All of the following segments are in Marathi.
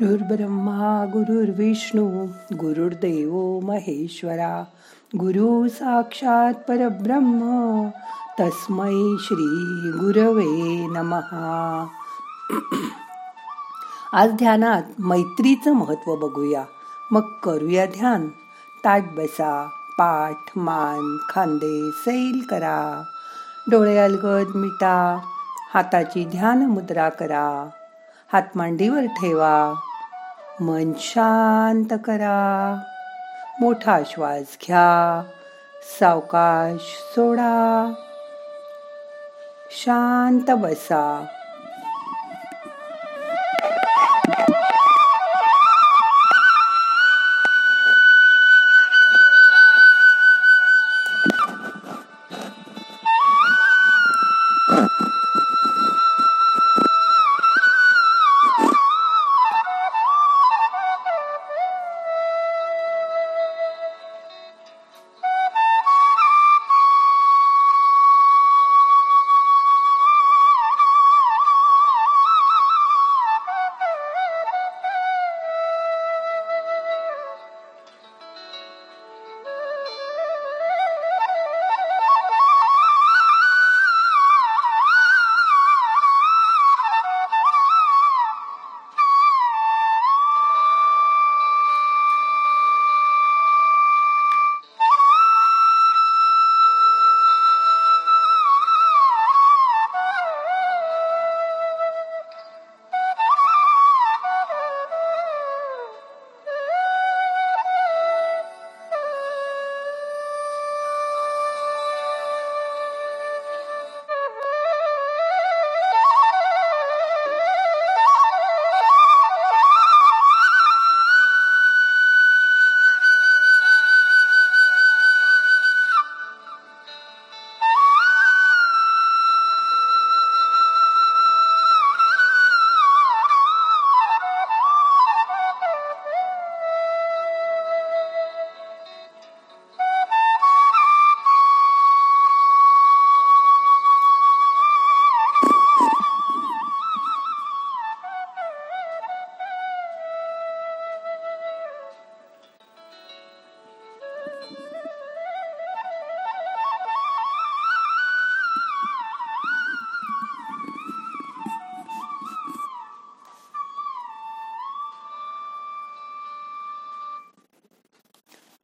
गुरुर्ब्रह्मा गुरुर्विष्णू गुरुर्देव महेश्वरा गुरु साक्षात परब्रह्म तस्मै श्री गुरवे नमहा आज ध्यानात मैत्रीचं महत्त्व बघूया. मग करूया ध्यान. ताट बसा पाठ मान खांदे सैल करा. डोळे अलगद मिटा. हाताची ध्यान मुद्रा करा. हात मांडीवर ठेवा. मन शांत करा. मोठा श्वास घ्या. सावकाश सोडा. शांत बसा.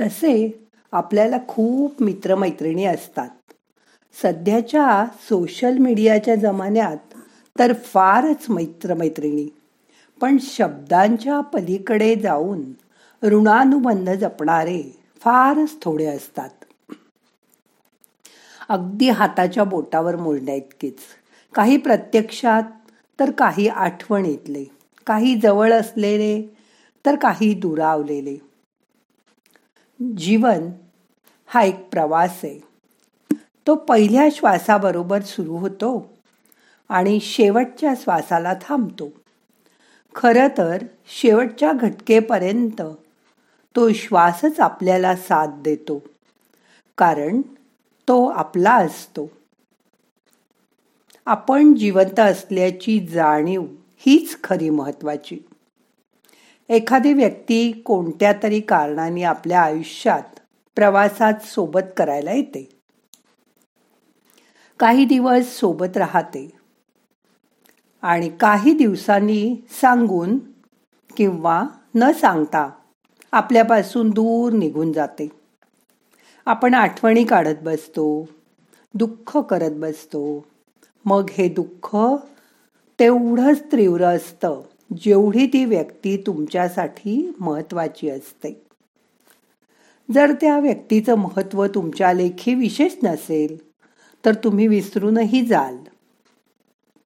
तसे आपल्याला खूप मित्रमैत्रिणी असतात. सध्याच्या सोशल मीडियाच्या जमान्यात तर फारच मैत्रमैत्रिणी. पण शब्दांच्या पलीकडे जाऊन ऋणानुबंध जपणारे फारच थोडे असतात. अगदी हाताच्या बोटावर मोडण्या इतकेच. काही प्रत्यक्षात तर काही आठवणीतले काही जवळ असलेले तर काही दुरावलेले. जीवन हा एक प्रवास आहे. तो पहिल्या श्वासाबरोबर सुरू होतो आणि शेवटच्या श्वासाला थांबतो. खरं तर शेवटच्या घटकेपर्यंत तो श्वासच आपल्याला साथ देतो. कारण तो आपला असतो. आपण जिवंत असल्याची जाणीव हीच खरी महत्वाची एखादी व्यक्ती कोणत्या तरी कारणाने आपल्या आयुष्यात प्रवासात सोबत करायला येते. काही दिवस सोबत राहते. आणि काही दिवसांनी सांगून किंवा न सांगता आपल्यापासून दूर निघून जाते. आपण आठवणी काढत बसतो दुःख करत बसतो. मग हे दुःख तेवढंच तीव्र असतं जेवढी ती व्यक्ती तुमच्यासाठी महत्वाची असते. जर त्या व्यक्तीचं महत्त्व तुमच्या लेखी विशेष नसेल तर तुम्ही विसरूनही जाल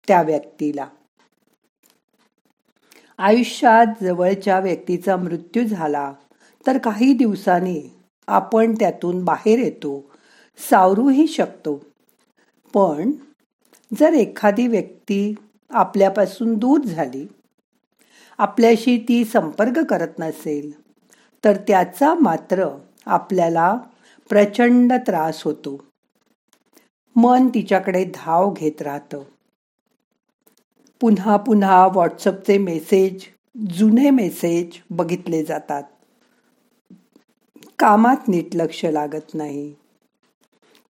त्या व्यक्तीला. आयुष्यात जवळच्या व्यक्तीचा मृत्यू झाला तर काही दिवसांनी आपण त्यातून बाहेर येतो सावरूही शकतो. पण जर एखादी व्यक्ती आपल्यापासून दूर झाली आपल्याशी ती संपर्क करत नसेल तर त्याचा मात्र आपल्याला प्रचंड त्रास होतो. मन तिच्याकडे धाव घेत राहतं. पुन्हा पुन्हा व्हॉट्सअपचे मेसेज जुने मेसेज बघितले जातात. कामात नीट लक्ष लागत नाही.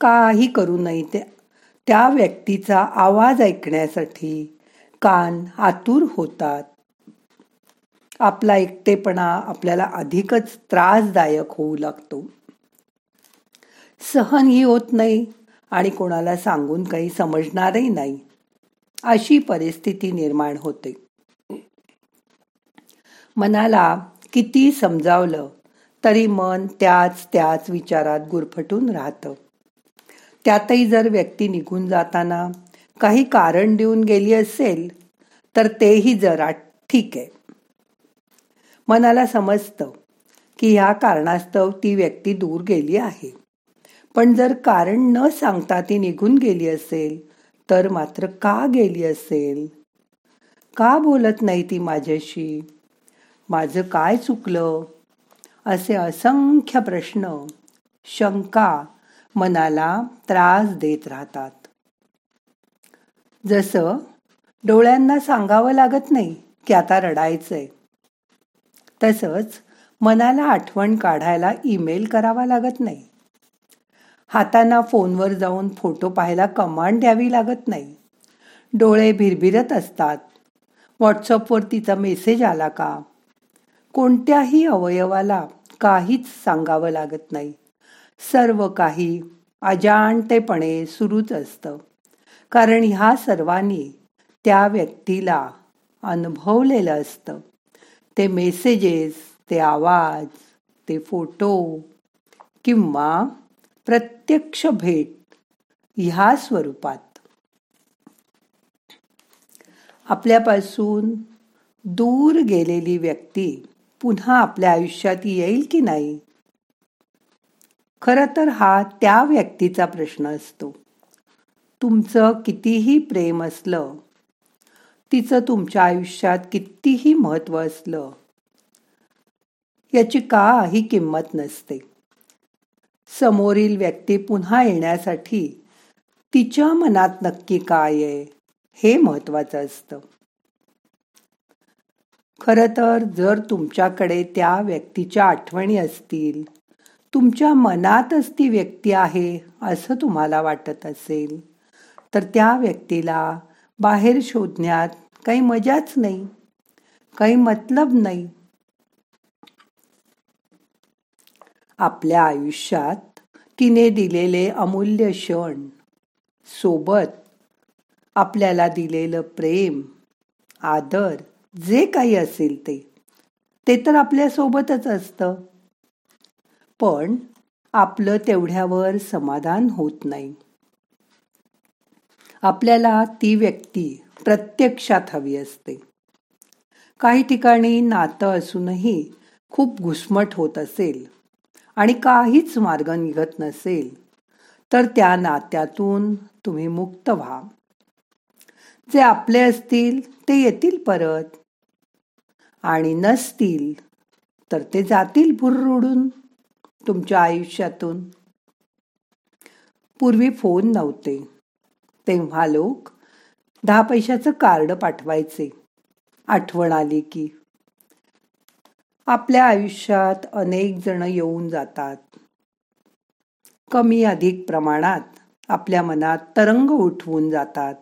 काही करू नये त्या त्या व्यक्तीचा आवाज ऐकण्यासाठी कान आतुर होतात. आपला एकटेपणा आपल्याला अधिकच त्रासदायक होऊ लागतो. सहनही होत नाही आणि कोणाला सांगून काही समजणारही नाही. अशी परिस्थिती निर्माण होते. मनाला किती समजावलं तरी मन त्याच त्याच विचारात गुरफटून राहतं. त्यातही जर व्यक्ती निघून जाताना काही कारण देऊन गेली असेल तर तेही जरा ठीक आहे. मनाला समजतं की ह्या कारणास्तव ती व्यक्ती दूर गेली आहे. पण जर कारण न सांगता ती निघून गेली असेल तर मात्र का गेली असेल? का बोलत नाही ती माझ्याशी? माझं काय चुकलं? असे असंख्य प्रश्न शंका मनाला त्रास देत राहतात. जसं डोळ्यांना सांगावं लागत नाही की आता रडायचंय तसंच मनाला आठवण काढायला ईमेल करावा लागत नाही. हातांना फोनवर जाऊन फोटो पाहायला कमांड द्यावी लागत नाही. डोळे भिरभिरत असतात. व्हॉट्सअपवर तिचा मेसेज आला का? कोणत्याही अवयवाला काहीच सांगावं लागत नाही. सर्व काही अजाणतेपणे सुरूच असतं. कारण ह्या सर्वांनी त्या व्यक्तीला अनुभवलेलं असतं. ते मेसेजेस ते आवाज ते फोटो किंवा प्रत्यक्ष भेट ह्या स्वरूपात. आपल्यापासून दूर गेलेली व्यक्ती पुन्हा आपल्या आयुष्यात येईल की नाही? खर तर हा त्या व्यक्तीचा प्रश्न असतो. तुमचं कितीही प्रेम असलं तिचं तुमच्या आयुष्यात कितीही महत्त्व असलं याची काही किंमत नसते. समोरील व्यक्ती पुन्हा येण्यासाठी तिच्या मनात नक्की काय आहे हे महत्वाचं असतं. खर तर जर तुमच्याकडे त्या व्यक्तीच्या आठवणी असतील तुमच्या मनातच ती व्यक्ती आहे असं तुम्हाला वाटत असेल तर त्या व्यक्तीला बाहेर शोधण्यात काही मजाच नाही काही मतलब नाही. आपल्या आयुष्यात तिने दिलेले अमूल्य क्षण सोबत आपल्याला दिलेलं प्रेम आदर जे काही असेल ते ते तर आपल्या सोबतच असतं. पण आपलं तेवढ्यावर समाधान होत नाही. आपल्याला ती व्यक्ती प्रत्यक्षात हवी असते. काही ठिकाणी नातं असूनही खूप घुसमट होत असेल. आणि काहीच मार्ग निघत नसेल तर त्या नात्यातून तुम्ही मुक्त व्हा. जे आपले असतील ते येतील परत. आणि नसतील तर ते जातील भुररुडून तुमच्या आयुष्यातून. पूर्वी फोन नव्हते. तेव्हा लोक दहा पैशाचं कार्ड पाठवायचे. आठवण आली की आपल्या आयुष्यात अनेक जण येऊन जातात. कमी अधिक प्रमाणात आपल्या मनात तरंग उठवून जातात.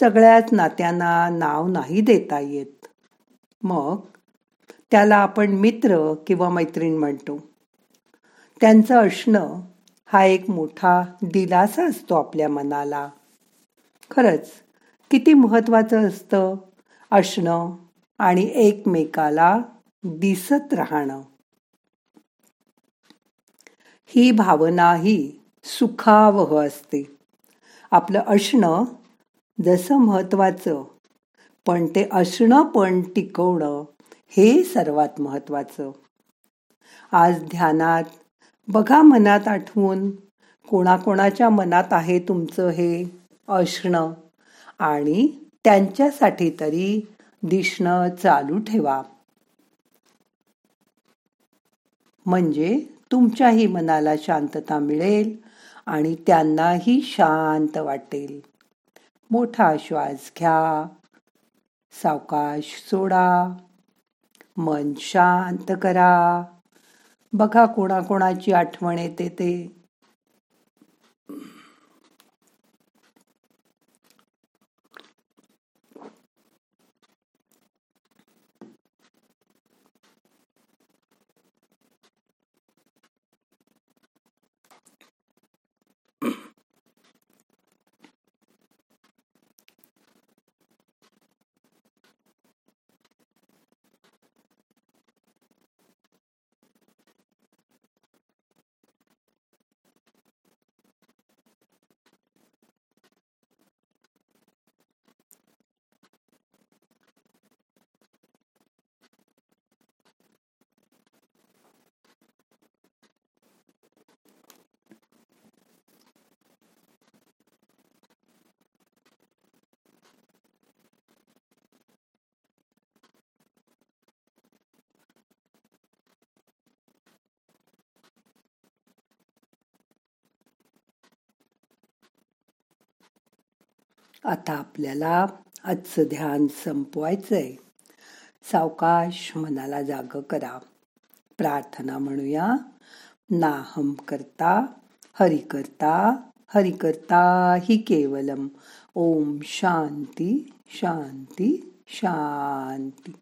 सगळ्याच नात्यांना नाव नाही देता येत. मग त्याला आपण मित्र किंवा मैत्रीण म्हणतो. त्यांचं असणं हा एक मोठा दिलासा असतो आपल्या मनाला. खरंच किती महत्वाचं असतं असणं आणि एकमेकाला दिसत राहणं. ही भावना ही सुखावह असते. आपलं असणं जसं महत्वाचं पण ते असणं पण टिकवणं हे सर्वात महत्वाचं आज ध्यानात बघा मनात आठवून कोणाकोणाच्या मनात आहे तुमचं हे असणं आणि त्यांच्यासाठी तरी दिसणं चालू ठेवा. म्हणजे तुमच्याही मनाला शांतता मिळेल आणि त्यांनाही शांत वाटेल. मोठा श्वास घ्या. सावकाश सोडा. मन शांत करा. बघा कोणाकोणाची आठवण येते ते. आता आपल्याला आजचं ध्यान संपवायचंय. सावकाश मनाला जाग करा. प्रार्थना म्हणूया. नाहम करता हरि करता हरि करता हि केवलम. ओम शांती शांती शांती.